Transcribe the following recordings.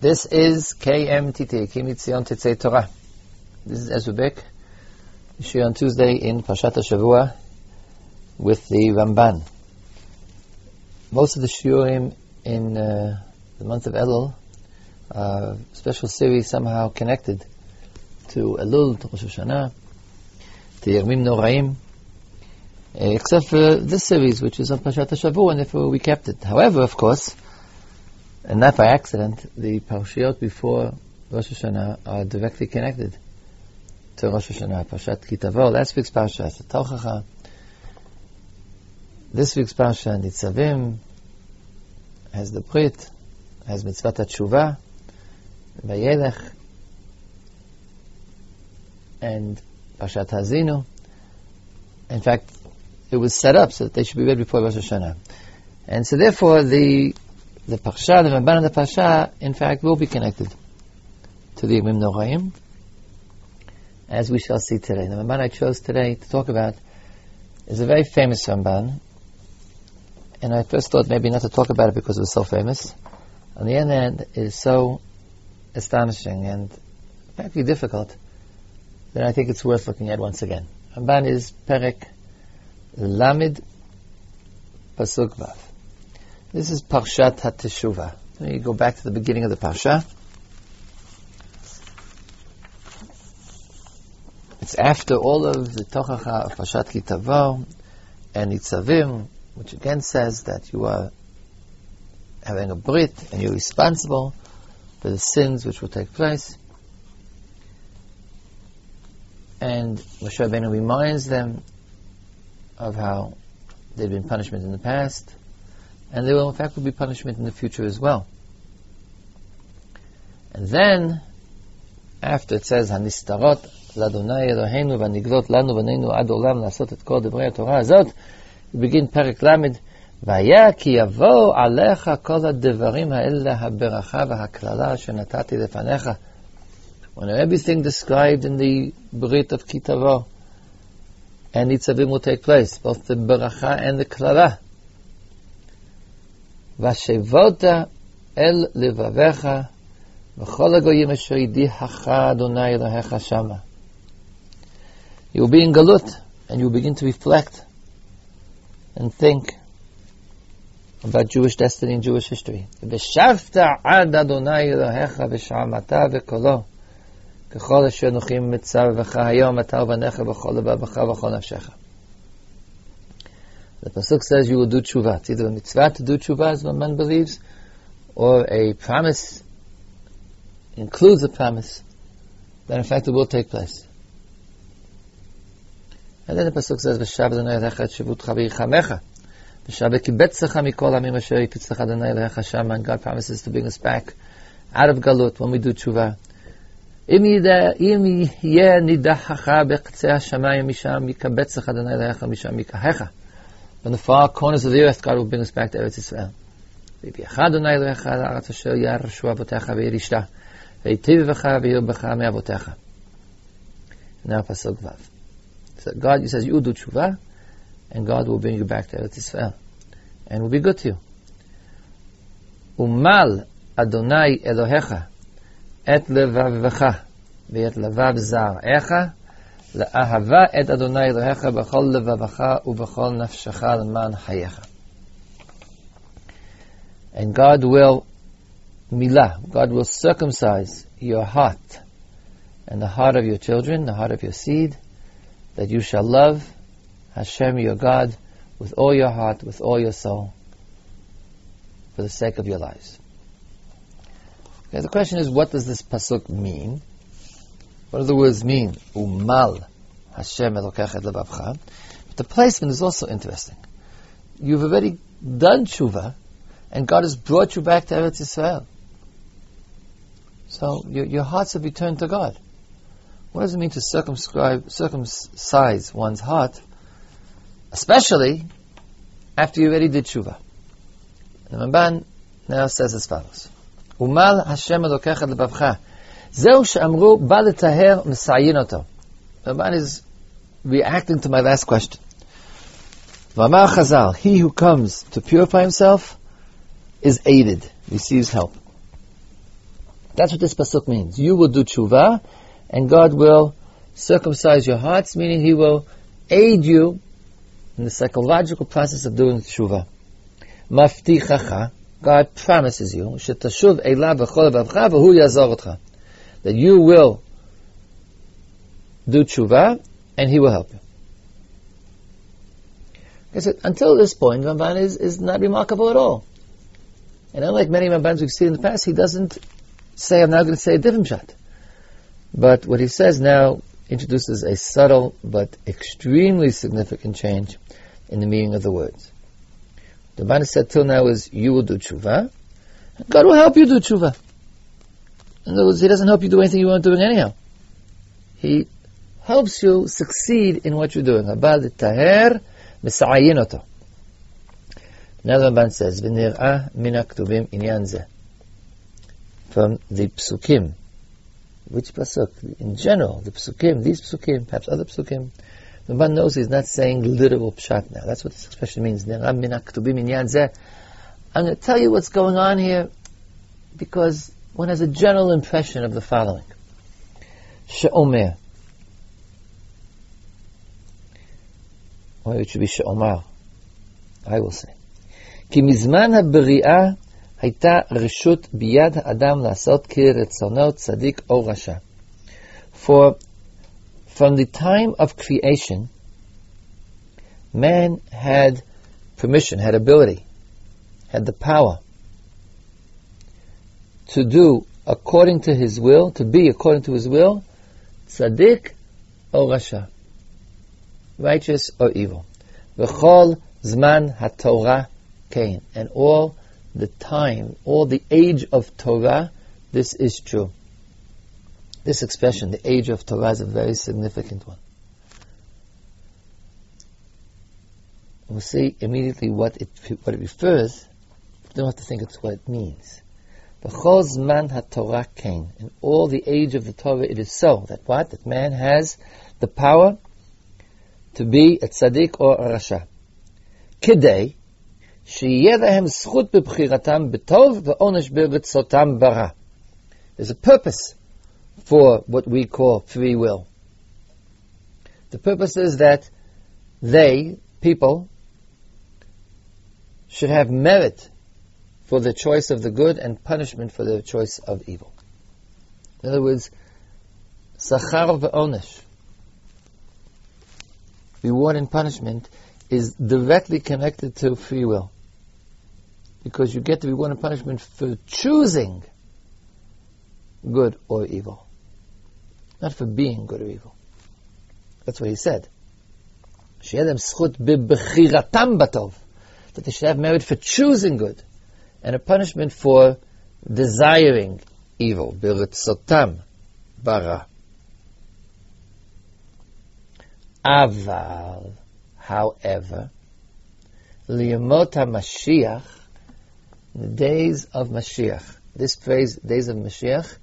This is KMTT, Kimitzion Tetzei Torah. This is Ezra Bick. Shir on Tuesday in Pashat Shavua with the Ramban. Most of the shiurim in uh, the month of Elul are special series somehow connected to Elul, to Rosh Hashanah, to Yomim Noraim, except for this series, which is on Pashat Shavua, and therefore we kept it. However, of course, and not by accident, the Parshiot before Rosh Hashanah are directly connected to Rosh Hashanah. Parshat Ki Tavo, last week's Parsha Tochacha. This week's Parsha, Nitzavim, has the Brit, has Mitzvah Tshuva, Vayelech, and Parshat Ha'azinu. In fact, it was set up so that they should be read before Rosh Hashanah. And so therefore the the Parsha, the Ramban of the Parsha, in fact, will be connected to the Yomim Noraim, as we shall see today. The Ramban I chose today to talk about is a very famous Ramban, and I first thought maybe not to talk about it because it was so famous. On the other hand, it is so astonishing and frankly difficult that I think it's worth looking at once again. Ramban is Perek Lamid Pasuk. This is Parshat HaTeshuvah. Let me go back to the beginning of the Parsha. It's after all of the Tochacha of Parshat Ki Tavo and Nitzavim, which again says that you are having a Brit and you're responsible for the sins which will take place. And Moshe Rabbeinu reminds them of how they've been punishment in the past, and there will in fact will be punishment in the future as well. And then, after it says, הנסתרות לאדוני אלוהינו והנגלות לנו בנינו עד עולם לעשות את כל Torah התורה we begin פרק ל', והיה כי יבואו עליך כל הדברים האלה הברכה והקללה שנתתי When everything described in the Brit of Ki Tavo and Nitzavim will take place, both the Beracha and the klala. והשבות אל לבביך וכל הגויים אשר הדיחך אדוני אלוהיך שמה. You will be in Galut and you will begin to reflect and think about Jewish destiny and Jewish history. ושבת עד אדוני אלוהיך ושמעת וקולו ככל אשר נוחים מצווך היום אתה ובניך בכל לבבך ובכל נפשך. The pasuk says you will do tshuva. It's either a mitzvah to do tshuva, as one man believes, or a promise includes a promise that in fact it will take place. And then the pasuk says, "V'shav Adonai Elecha et shivutcha v'yichamecha." V'shav kibetzecha mikol amim asher yipitzach Adonai Elecha shama. And God promises to bring us back out of galut when we do tshuva. אם יהיה נידחך בקצה השמיים משם, יקבצך אדוני אליך משם יקהך. from the far corners of the earth, God will bring us back to Eretz Israel. Now Pasuk Vav. So God, He says, you do tshuva, and God will bring you back to Eretz Israel. And will be good to you. Umal Adonai Elohecha et levavvecha ve'et levav zar'echa לאהבה את אדוני אלוהיך בכל לבבך ובכל נפשך למען חייך. And God will milah, God will circumcise your heart and the heart of your children, the heart of your seed, that you shall love Hashem your God with all your heart, with all your soul, for the sake of your lives. Okay, the question is, what does this pasuk mean? What do the words mean? Umal Hashem elokach et. But the placement is also interesting. You've already done tshuva, and God has brought you back to Eretz Israel. So your, your hearts have returned to God. What does it mean to circumscribe, circumcise one's heart, especially after you already did tshuva? The Ramban now says as follows: Umal Hashem elokach et lebavcha. זהו שאמרו, בא לטהר, מסיין אותו. Ramban is reacting to my last question. V'amar Chazal, he who comes to purify himself is aided, receives help. That's what this pasuk means. You will do tshuva, and God will circumcise your hearts, meaning He will aid you in the psychological process of doing tshuva. Maftichacha, God promises you, shetashuv elav v'chol v'hu yazor that you will do tshuva, and He will help you. I said, until this point, Ramban is, is not remarkable at all. And unlike many Rambans we've seen in the past, he doesn't say, I'm now going to say a different shot. But what he says now introduces a subtle but extremely significant change in the meaning of the words. The Ramban said till now is, you will do tshuva, God will help you do tshuva. In other words, he doesn't help you do anything you weren't doing anyhow. He helps you succeed in what you're doing. Abad taher misayinoto. Another Ramban says, "V'nir'ah min aktuvim inyan. From the psukim, which pasuk? In general, the psukim, these psukim, perhaps other psukim. The Ramban knows he's not saying literal pshat now. That's what this expression means. "Nir'ah min aktuvim inyan. I'm going to tell you what's going on here, because one has a general impression of the following. שאומר, or it should be שאומר, I will say. כי מזמן הבריאה הייתה רשות ביד האדם לעשות כרצונו צדיק או רשע. For from the time of creation, man had permission, had ability, had the power to do according to his will, to be according to his will, tzaddik or rasha righteous or evil. V'chol zman haTorah kain. And all the time, all the age of Torah, this is true. This expression, the age of Torah, is a very significant one. We'll see immediately what it what it refers. We don't have to think it's what it means. B'chol zman haTorah kain. In all the age of the Torah, it is so that what that man has the power to be a tzaddik or a rasha. כדי שיהיה להם זכות בבחירתם בטוב ועונש ברצותם ברע. There's a purpose for what we call free will. The purpose is that they, people, should have merit for the choice of the good and punishment for the choice of evil. In other words, sachar ve'onesh reward and punishment is directly connected to free will. Because you get the reward and punishment for choosing good or evil. Not for being good or evil. That's what he said. That they should have merit for choosing good. And a punishment for desiring evil. bara. Aval, however, Liyamot Mashiach, the days of Mashiach. This phrase, days of Mashiach,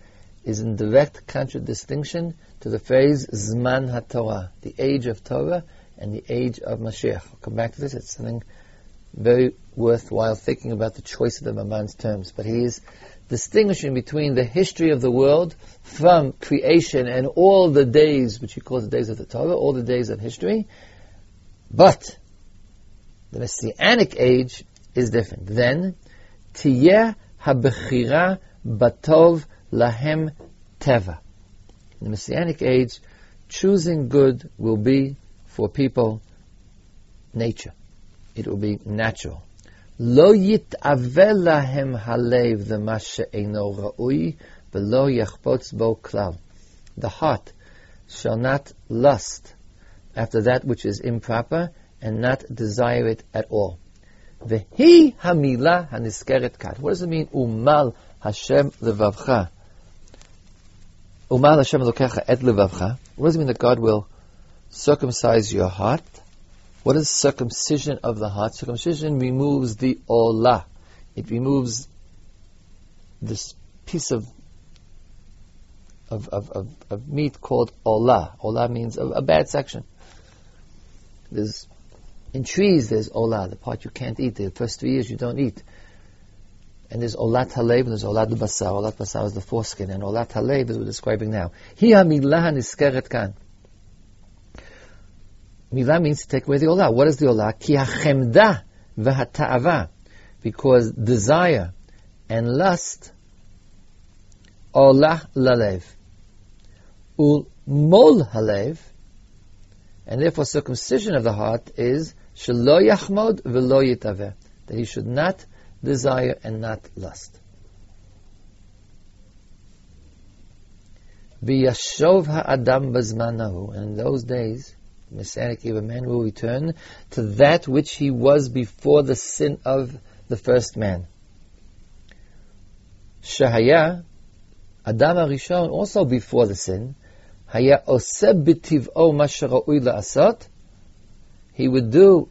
is in direct contradistinction to the phrase Zman HaTorah, the age of Torah and the age of Mashiach. I'll come back to this. It's something very worthwhile thinking about the choice of the Ramban's terms. But he is distinguishing between the history of the world from creation and all the days, which he calls the days of the Torah, all the days of history. But the Messianic age is different. Then, tiyeh habechira batov lahem teva. In the Messianic age, choosing good will be for people nature it will be natural. Lo yit lahem halev the she'eno ra'ui v'lo yachpotz bo klal. The heart shall not lust after that which is improper and not desire it at all. Vehi hamila haniskeret kat. What does it mean? Umal Hashem levavcha. Umal Hashem lokecha et levavcha. What does it mean that God will circumcise your heart? What is circumcision of the heart? Circumcision removes the olah. It removes this piece of of, of, of, of meat called olah. Olah means a, a, bad section. There's in trees there's olah, the part you can't eat. The first three years you don't eat. and there's olat halev and there's olat basar. Olat basar is the foreskin, and olat halev is what we're describing now. Hamilah niskeret kan. Milah means to take away the olah. What is the olah? Ki hachemda v'hata'ava. Because desire and lust olah lalev. Ul mol halev. And therefore circumcision of the heart is shelo yachmod v'lo yitaveh. That he should not desire and not lust. Biyashov ha'adam bazmanahu. And in those days, Messianic era man will return to that which he was before the sin of the first man. Shahaya, Adam Arishon, also before the sin, Haya oseb b'tiv'o mashara'ui he would do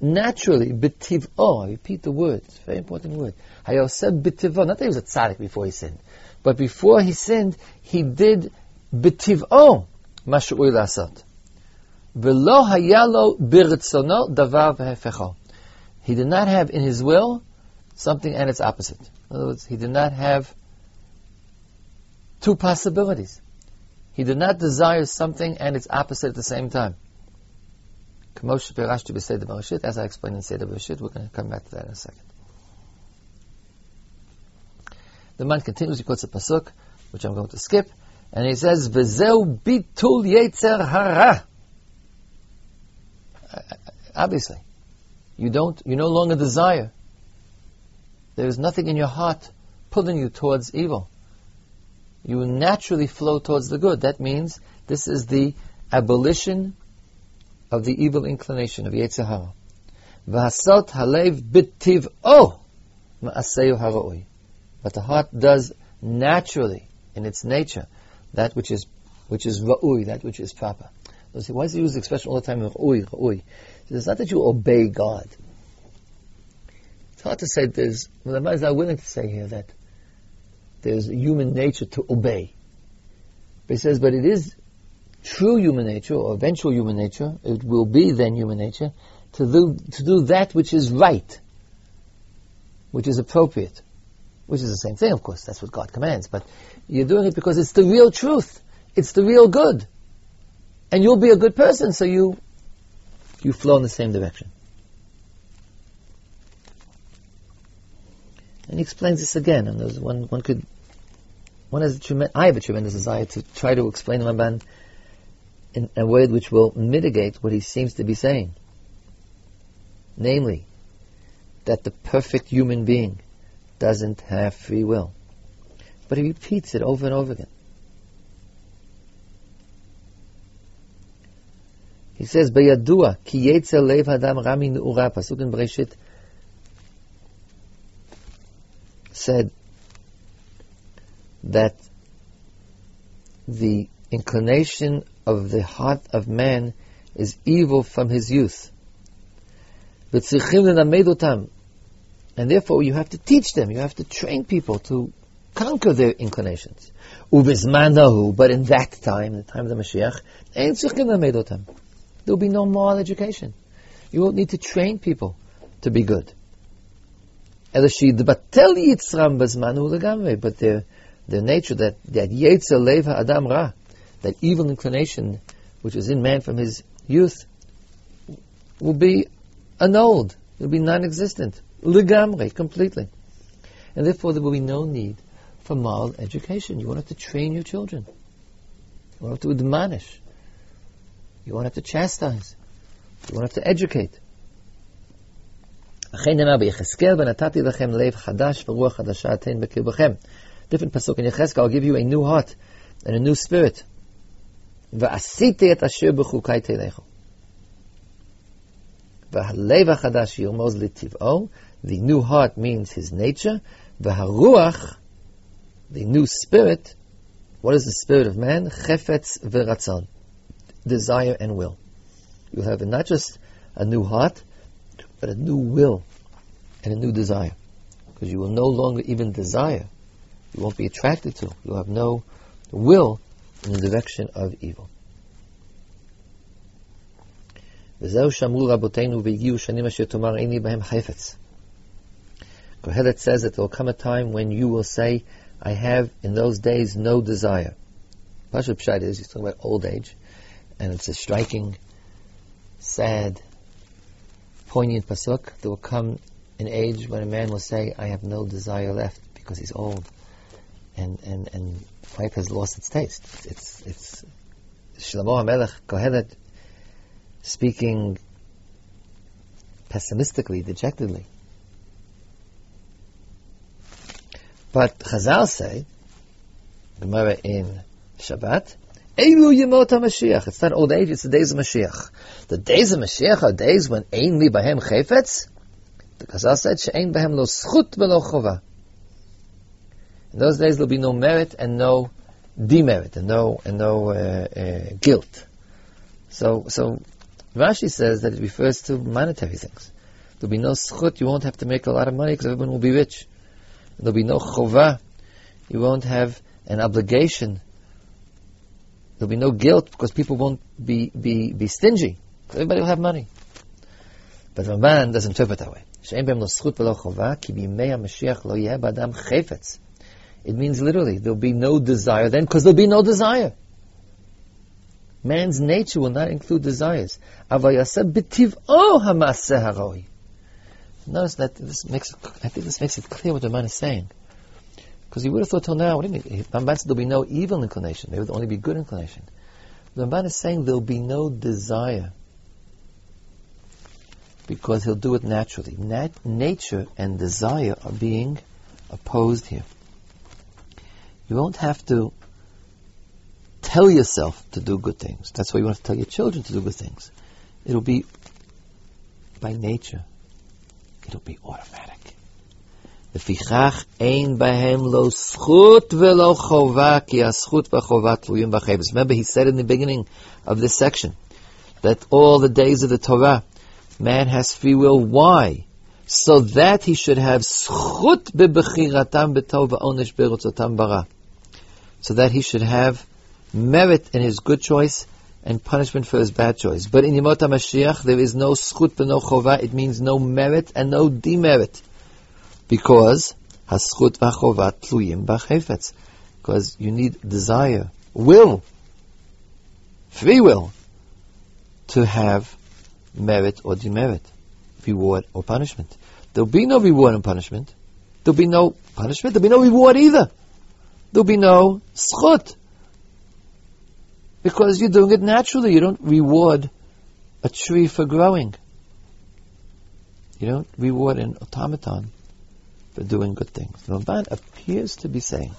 naturally, bitiv'o, repeat the word, a very important word. Hayoseb bitiv'o, not that he was a tzaddik before he sinned, but before he sinned, he did bitiv'o, mashu'ui lasot. He did not have in his will something and its opposite. In other words, he did not have two possibilities. He did not desire something and its opposite at the same time. As I explained in Seder Bereshit, we're going to come back to that in a second. The man continues, he quotes a pasuk, which I'm going to skip, and he says, "V'zeu bitul yetzer hara." Obviously, you don't, you no longer desire. There is nothing in your heart pulling you towards evil. You naturally flow towards the good. That means this is the abolition of the evil inclination of Yetzer Hara. V'hasot halev bitiv'o ma'aseyu haroi. But the heart does naturally, in its nature, that which is which is ra'ui, that which is proper. So why does he use the expression all the time, ra'ui, ra'ui? It's not that you obey God. It's hard to say there's, well, the Rabbis are willing to say here that there's human nature to obey. But he says, but it is true human nature or eventual human nature, it will be then human nature, to do, to do that which is right, which is appropriate, which is the same thing, of course, that's what God commands, but you're doing it because it's the real truth, it's the real good, and you'll be a good person, so you, you flow in the same direction. And he explains this again, and there's one, one could, one has a tremendous, I have a tremendous desire to try to explain the Ramban in a way which will mitigate what he seems to be saying. Namely, that the perfect human being doesn't have free will. But he repeats it over and over again. He says, "Beyadua ki yetzer lev hadam rami nu'ura." Pasuk in Bereshit said that the inclination of the heart of man is evil from his youth. And therefore you have to teach them, you have to train people to conquer their inclinations. But in that time, the time of the Mashiach, there will be no moral education. You won't need to train people to be good. But their, their nature, that, that Yetzer Lev Adam Ra, that evil inclination which is in man from his youth will be annulled, It will be non-existent, legamre, completely. And therefore there will be no need for moral education. You won't have to train your children. You won't have to admonish. You won't have to chastise. You won't have to educate. Different pasuk in Yecheskel, I'll give you a new heart and a new spirit. ועשיתי את אשר בחוקי תלכו. והלב החדש ירמוז לטבעו, the new heart means his nature, והרוח, the new spirit, what is the spirit of man? חפץ ורצון, desire and will. You have not just a new heart, but a new will and a new desire. Because you will no longer even desire. You won't be attracted to. You'll have no will in the direction of evil. וזהו שאמרו רבותינו והגיעו שנים אשר תאמר איני בהם חפץ. Kohelet says that there will come a time when you will say, I have in those days no desire. Pashut Pshat is, he's talking about old age, and it's a striking, sad, poignant pasuk. There will come an age when a man will say, I have no desire left because he's old. And, and, and life has lost its taste. It's, it's, Shlomo HaMelech, Kohelet, speaking pessimistically, dejectedly. But Chazal say, Gemara in Shabbat, Elu Yemot HaMashiach. It's not old age, it's the days of Mashiach. The days of Mashiach are days when Ein Li Bahem Chayfetz. The Chazal said, She'ein Bahem Lo Schut Velo Chova. In those days there'll be no merit and no demerit and no and no uh, uh, guilt. So so Rashi says that it refers to monetary things. There'll be no schut, you won't have to make a lot of money because everyone will be rich. There'll be no chova, you won't have an obligation. There'll be no guilt because people won't be, be, be stingy. Everybody will have money. But Ramban doesn't interpret that way. It means literally, there'll be no desire then because there'll be no desire. Man's nature will not include desires. Notice that this makes, I think this makes it clear what the man is saying. Because you would have thought till now, what do you mean? Ramban said there'll be no evil inclination, there'll only be good inclination. Ramban is saying there'll be no desire. Because he'll do it naturally. Nat- nature and desire are being opposed here. You won't have to tell yourself to do good things. That's why you want to tell your children to do good things. It'll be by nature. It'll be automatic. לפיכך אין בהם לא זכות ולא חובה, כי הזכות והחובה תלויים בחפץ. Remember, he said in the beginning of this section that all the days of the Torah, man has free will. Why? So that he should have zchut bebechiratam betov va'onesh berotzotam bara. So that he should have merit in his good choice and punishment for his bad choice. But in Yemot HaMashiach, there is no schut but no chova. It means no merit and no demerit. Because haschut v'chova tluyim b'chefetz. Because you need desire, will, free will, to have merit or demerit, reward or punishment. There'll be no reward and punishment. There'll be no punishment. There'll be no reward either. There'll be no schut. Because you're doing it naturally. You don't reward a tree for growing. You don't reward an automaton for doing good things. The Ramban appears to be saying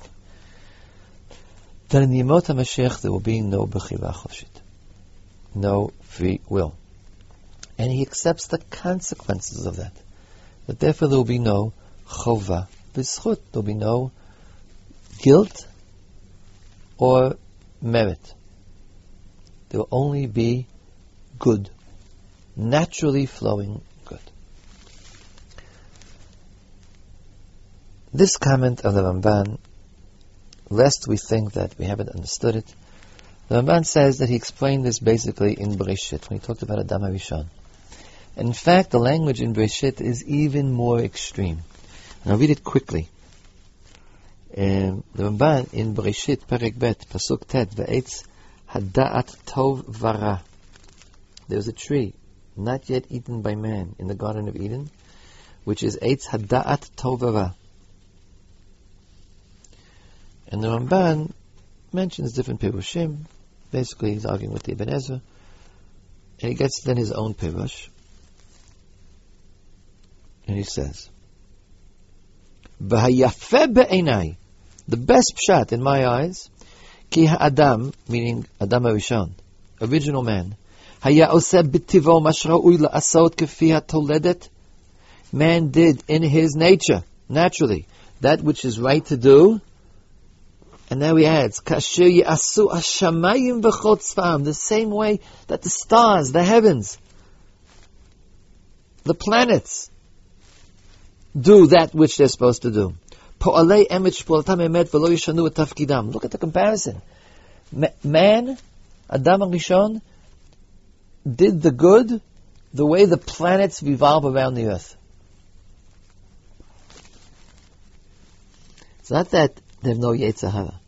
that in the Yemot HaMashiach there will be no Bechira Chofshit, no free will. And he accepts the consequences of that. That therefore there will be no Chova B'schut, there will be no guilt or merit there will only be good, naturally flowing This comment of the Ramban, lest we think that we haven't understood it, the Ramban says that he explained this basically in Bereshit when he talked about Adam HaRishon. In fact, the language in Bereshit is even more extreme. And I'll read it quickly. Um, the Ramban in Bereshit, Perek Bet, Pasuk Tet, Ve'etz Hada'at Tov Vara. There's a tree, not yet eaten by man, in the Garden of Eden, which is Eitz Hada'at Tov Vara. And the Ramban mentions different Pirushim. Basically, he's arguing with the Ibn Ezra. And he gets then his own Pirush. And he says, The best pshat in my eyes Ki Adam, meaning Adam Arishon, original man, היה עושה בטבעו מה שראוי לעשות כפי התולדת. Man did in his nature, naturally, that which is right to do. and there we had kasher yasu hashamayim the same way that the stars, the heavens, the planets do that which they're supposed to do. Look at the comparison. Man, Adam Rishon, did the good the way the planets revolve around the earth. It's not that they have no Yetzer Hara.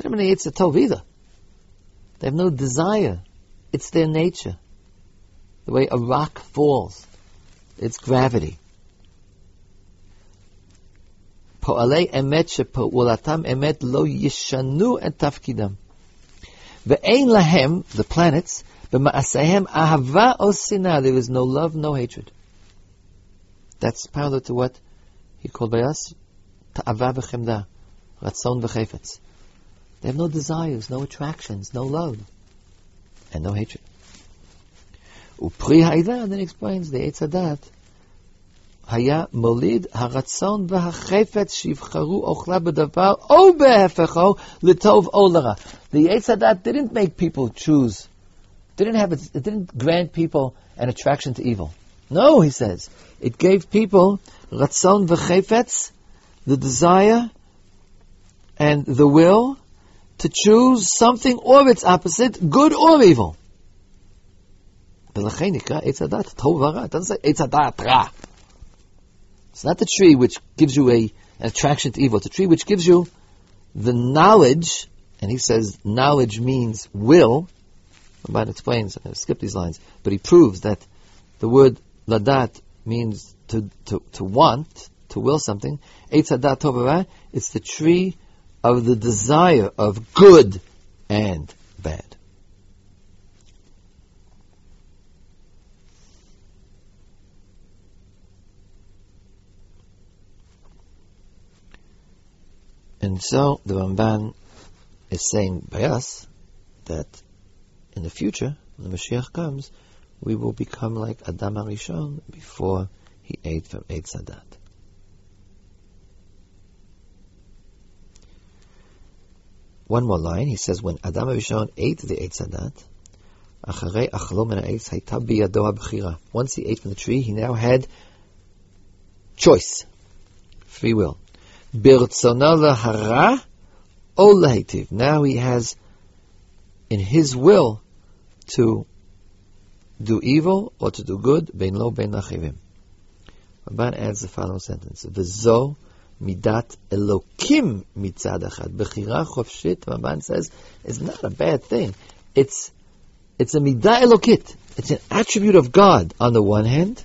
They don't it's a tov either. They have no desire. It's their nature. The way a rock falls, it's gravity. Po'alei emet she'po'ulatam emet lo yishanu et tafkidam. Ve'ein lahem, the planets, b'ma'asehem ahava osina, there is no love, no hatred. That's parallel to what he called by us, ta'ava v'chemda, ratzon v'chefetz. They have no desires, no attractions, no love, and no hatred. Upri ha'ida then explains the Eitz Hadat. היה molid haratzon והחפץ שיבחרו אוכלה בדבר או בהפכו לטוב או The Yetzadat didn't make people choose, didn't have it, it didn't grant people an attraction to evil. No, he says, it gave people ratzon v'chefetz, the desire and the will to choose something or its opposite, good or evil. It doesn't say. It's not the tree which gives you a, an attraction to evil. It's a tree which gives you the knowledge, and he says knowledge means will. Ramban explains, I'm going to skip these lines, but he proves that the word ladat means to, to, to want, to will something. It's the tree of the desire of good and bad. And so the Ramban is saying by us that in the future, when the Mashiach comes, we will become like Adam Arishon before he ate from Eitz Hadat. One more line, he says, when Adam Arishon ate the Eitz Hadat, once he ate from the tree, he now had choice, free will. Now he has in his will to do evil or to do good. Ramban adds the following sentence: midat elokim mitzad achad. Bechira chofshit, Ramban says, is not a bad thing. It's it's a midah elokit. It's an attribute of God on the one hand.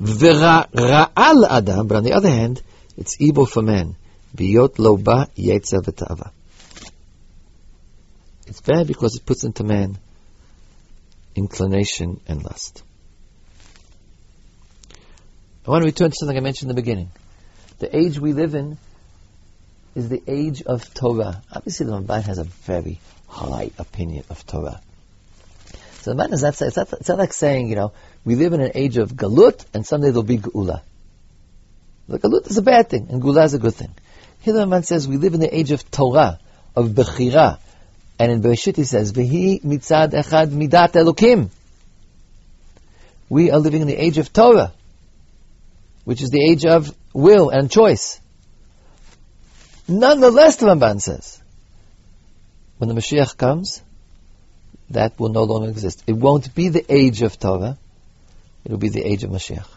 V'ra'al adam, but on the other hand, it's evil for man. Biyot loba yetzer v'tava. It's bad because it puts into man inclination and lust. I want to return to something I mentioned in the beginning. The age we live in is the age of Torah. Obviously, the Ramban has a very high opinion of Torah. So the Ramban is not, it's not, it's not like saying, you know, we live in an age of Galut and someday there'll be Geula. The Galut is a bad thing and Geula is a good thing. Here the Ramban says we live in the age of Torah, of Bechira, and in Bereshit he says, "V'hi mitzad echad midat elokim." We are living in the age of Torah, which is the age of will and choice. Nonetheless, the Ramban says, when the Mashiach comes, that will no longer exist. It won't be the age of Torah; it will be the age of Mashiach.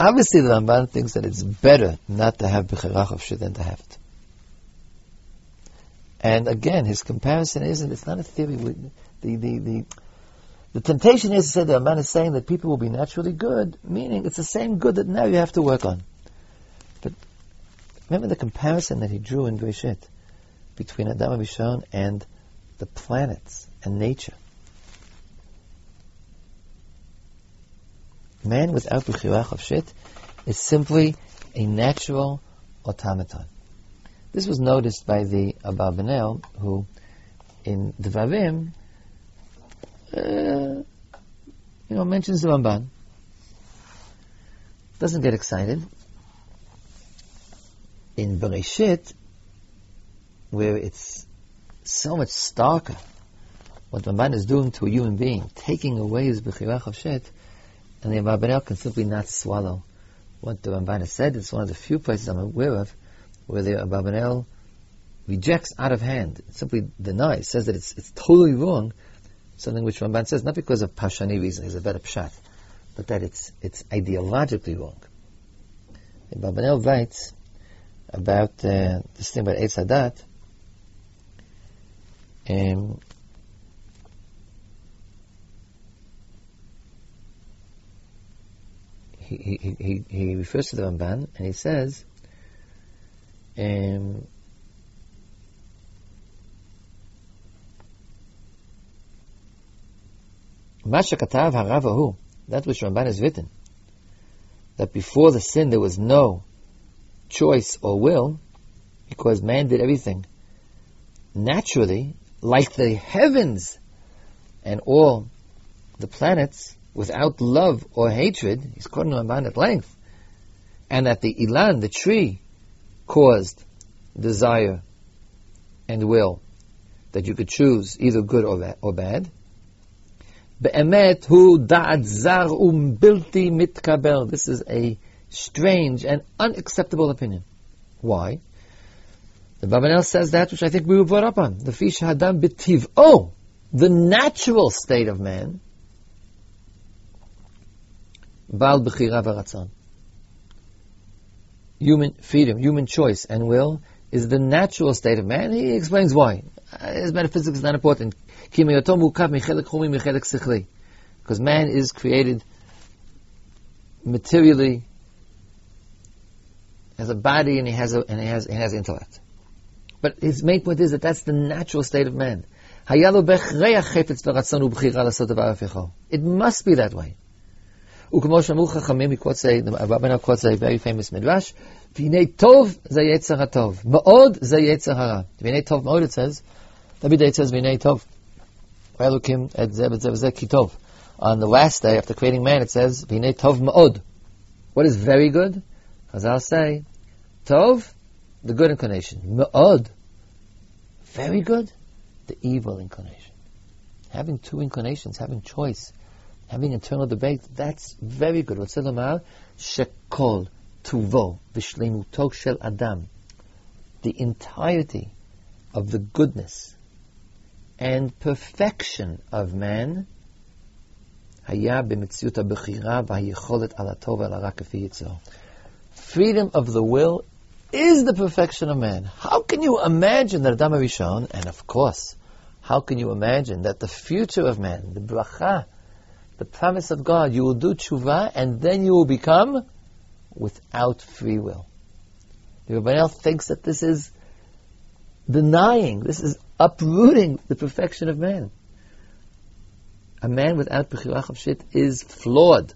Obviously, the Ramban thinks that it's better not to have Bechira Chofshit than to have it. And again, his comparison isn't, it's not a theory. The, the, the, the temptation is to say the man is saying that people will be naturally good, meaning it's the same good that now you have to work on. But remember the comparison that he drew in Bereshit between Adam and Bishon and the planets and nature. Man without Bechira Chofshit is simply a natural automaton. This was noticed by the Abarbanel, who in Dvarim, uh, you know, mentions the Ramban. Doesn't get excited. In Bereshit, where it's so much starker, what the Ramban is doing to a human being, taking away his Bechira Chofshit, and the Abarbanel can simply not swallow what the Ramban has said. It's one of the few places I'm aware of where the Abarbanel rejects out of hand, simply denies, says that it's, it's totally wrong, something which Ramban says, not because of Pashani reason, he's a better pshat, but that it's it's ideologically wrong. And Barbanel writes about uh, this thing about Eitz Hadat. Um, he, he, he, he refers to the Ramban and he says, um, That which Ramban has written, that before the sin there was no choice or will, because man did everything naturally, like the heavens and all the planets, without love or hatred, he's quoting Ramban at length, and that the ilan, the tree, caused desire and will, that you could choose either good or, or Be'emet hu da'at zar um bilti. This is a strange and unacceptable opinion. Why? The Abarbanel says that which I think we were brought up on. The fish hadam betiv. Oh, the natural state of man. Bal bechira v'ratzon. Human freedom, human choice and will is the natural state of man. He explains why. Uh, his metaphysics is not important. Because man is created materially, has a body and he has a, and he has, he has intellect. But his main point is that that's the natural state of man. It must be that way. וכמו שאמרו חכמים, he quotes a, the Rabbanah quotes a very famous midrash, והנה טוב זה יצר הטוב, מאוד זה יצר הרע. והנה טוב מאוד it says, תמיד it says והנה טוב. Elokim et kitov. On the last day, after creating man, it says, V'nei tov ma'od. What is very good? Chazal say, Tov, the good inclination. Ma'od, very good, the evil inclination. Having two inclinations, having choice, having internal debate, that's very good. What's lomar? Shekol tuvo v'shleimuto shel adam. The entirety of the goodness and perfection of man Freedom of the will is the perfection of man. How can you imagine that Adam Rishon, and of course, how can you imagine that the future of man, the bracha, the promise of God, you will do tshuva and then you will become without free will. The Abarbanel thinks that this is denying, this is uprooting the perfection of man. A man without Bechira Chofshit is flawed.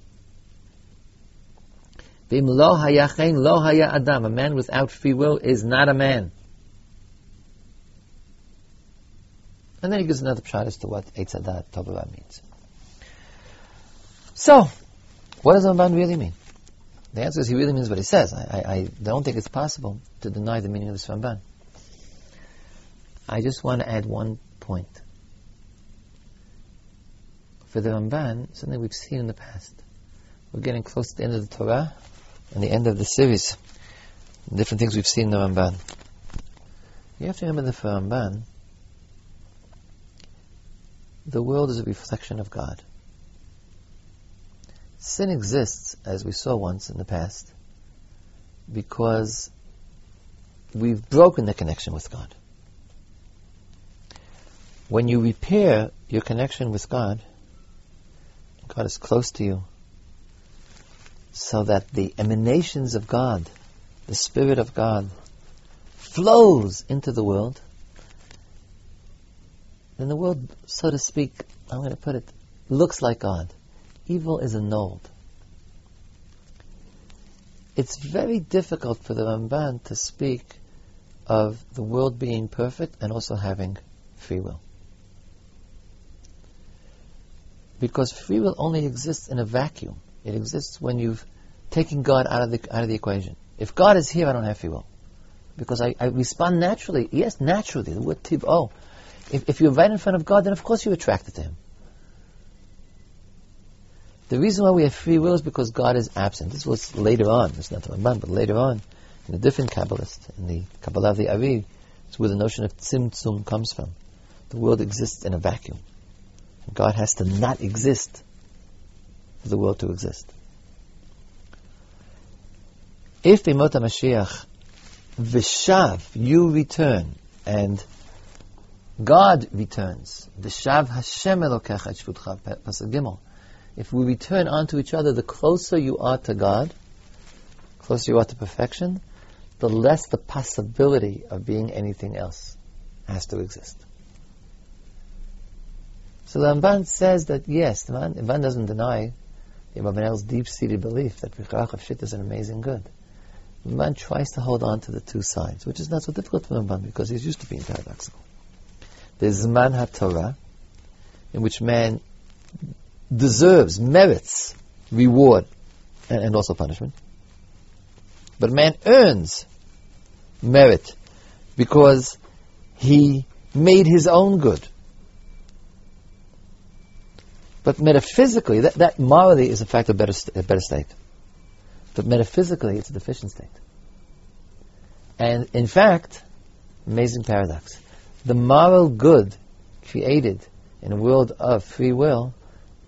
Vim lo hayachein lo haya adam. A man without free will is not a man. And then he gives another pshat as to what Eitz Tovara means. So, what does Ramban really mean? The answer is he really means what he says. I, I, I don't think it's possible to deny the meaning of this Ramban. I just want to add one point. For the Ramban, something we've seen in the past. We're getting close to the end of the Torah and the end of the series. Different things we've seen in the Ramban. You have to remember that for Ramban, the world is a reflection of God. Sin exists, as we saw once in the past, because we've broken the connection with God. When you repair your connection with God, God is close to you, so that the emanations of God, the Spirit of God, flows into the world, then the world, so to speak, I'm going to put it, looks like God. Evil is annulled. It's very difficult for the Ramban to speak of the world being perfect and also having free will. Because free will only exists in a vacuum. It exists when you've taken God out of the out of the equation. If God is here, I don't have free will. Because I, I respond naturally. Yes, naturally. The word oh. If, if you're right in front of God, then of course you're attracted to Him. The reason why we have free will is because God is absent. This was later on. It's not the Ramban, but later on, in a different Kabbalist, in the Kabbalah of the Ari, it's where the notion of tzimtzum comes from. The world exists in a vacuum. God has to not exist for the world to exist. If Bimot Mashiach Vishav, you return, and God returns. Vishav Hashem Elokecha Shvutcha Pasuk Gimel. If we return onto each other, the closer you are to God, closer you are to perfection, the less the possibility of being anything else has to exist. So the Ramban says that yes, the Ramban doesn't deny the Abarbanel's deep-seated belief that Bechira Chofshit is an amazing good. Ramban tries to hold on to the two sides, which is not so difficult for the Ramban because he's used to being paradoxical. There's Zman HaTorah, in which man deserves, merits reward and, and also punishment. But man earns merit because he made his own good. But metaphysically, that, that morally is in fact a better, a better state. But metaphysically, it's a deficient state. And in fact, amazing paradox, the moral good created in a world of free will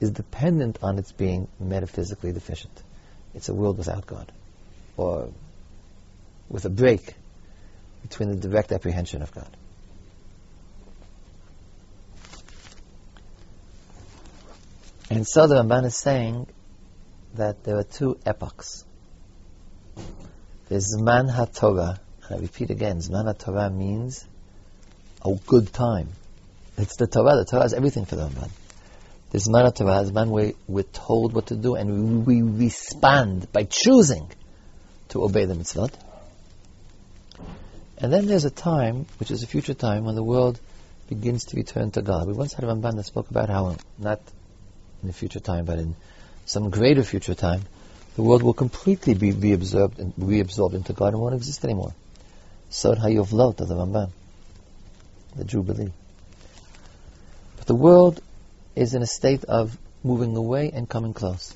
is dependent on its being metaphysically deficient. It's a world without God, or with a break between the direct apprehension of God. And so the Ramban is saying that there are two epochs. There's Zman HaTorah, and I repeat again, Zman HaTorah means a good time. It's the Torah. The Torah is everything for the Ramban. There's Zman HaTorah, Zman where we're told what to do and we respond by choosing to obey the mitzvot. And then there's a time, which is a future time, when the world begins to return to God. We once had a Ramban that spoke about how, not in the future time, but in some greater future time, the world will completely be reabsorbed, and reabsorbed into God and won't exist anymore. Sod Hayovlot of the Ramban, the Jubilee. But the world is in a state of moving away and coming close.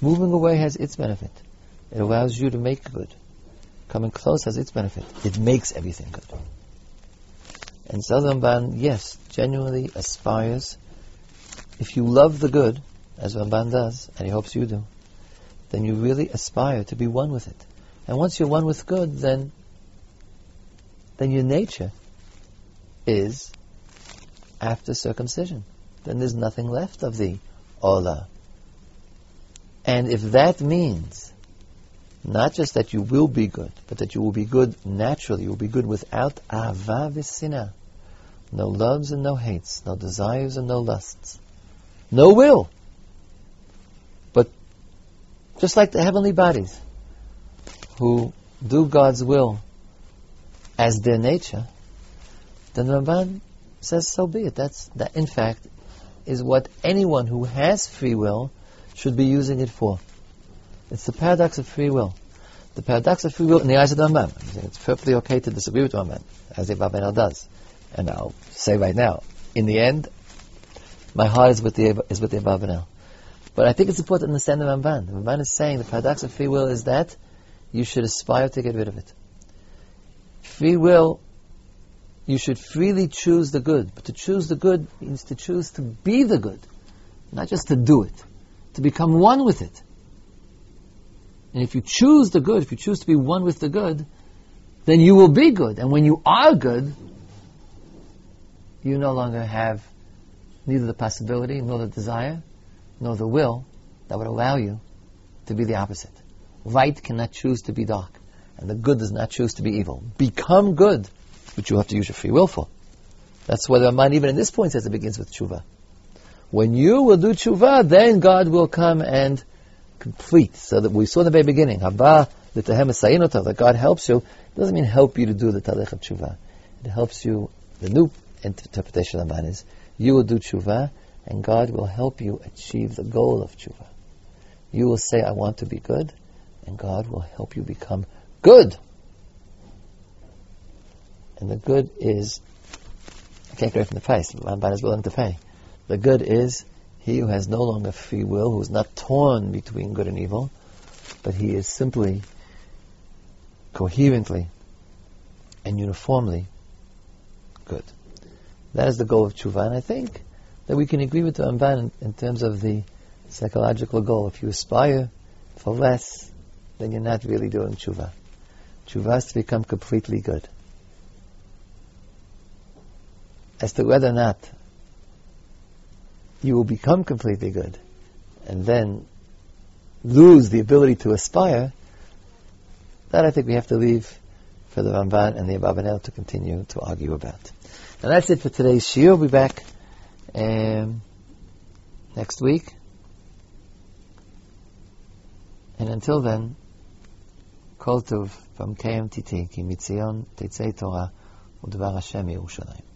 Moving away has its benefit. It allows you to make good. Coming close has its benefit. It makes everything good. And so the yes, genuinely aspires. If you love the good, as Ramban does, and he hopes you do, then you really aspire to be one with it. And once you're one with good, then then your nature is after circumcision. Then there's nothing left of the Orlah. And if that means not just that you will be good, but that you will be good naturally, you will be good without ava v'sina. No loves and no hates, no desires and no lusts. No will. But just like the heavenly bodies who do God's will as their nature, then Ramban says, so be it. That's, that in fact, is what anyone who has free will should be using it for. It's the paradox of free will. The paradox of free will in the eyes of the Ramban. It's perfectly okay to disagree with Ramban, as the Abarbanel does. And I'll say right now, in the end, my heart is with the is with the. But I think it's important to understand the Ramban. The Ramban is saying the paradox of free will is that you should aspire to get rid of it. Free will, you should freely choose the good. But to choose the good means to choose to be the good, not just to do it, to become one with it. And if you choose the good, if you choose to be one with the good, then you will be good. And when you are good, you no longer have neither the possibility nor the desire nor the will that would allow you to be the opposite. Light cannot choose to be dark, and the good does not choose to be evil. Become good, which you have to use your free will for. That's why the Ramban, even in this point, says it begins with tshuva. When you will do tshuva, then God will come and complete. So that we saw in the very beginning, Haba that God helps you, it doesn't mean help you to do the talech of tshuva. It helps you, the new interpretation of the Ramban is, you will do tshuva, and God will help you achieve the goal of tshuva. You will say, I want to be good, and God will help you become good. And the good is, I can't get away from the price, Ramban is willing to pay. The good is he who has no longer free will, who is not torn between good and evil, but he is simply, coherently, and uniformly good. That is the goal of tshuva, and I think that we can agree with the Ramban in, in terms of the psychological goal. If you aspire for less, then you're not really doing tshuva. Tshuva is to become completely good. As to whether or not you will become completely good and then lose the ability to aspire, that I think we have to leave for the Ramban and the Abarbanel to continue to argue about. And that's it for today's shiur. We'll be back um, next week. And until then, Kol Tov from KMTT, Mitzion Tetzei Torah, Udvar Hashem Yerushalayim.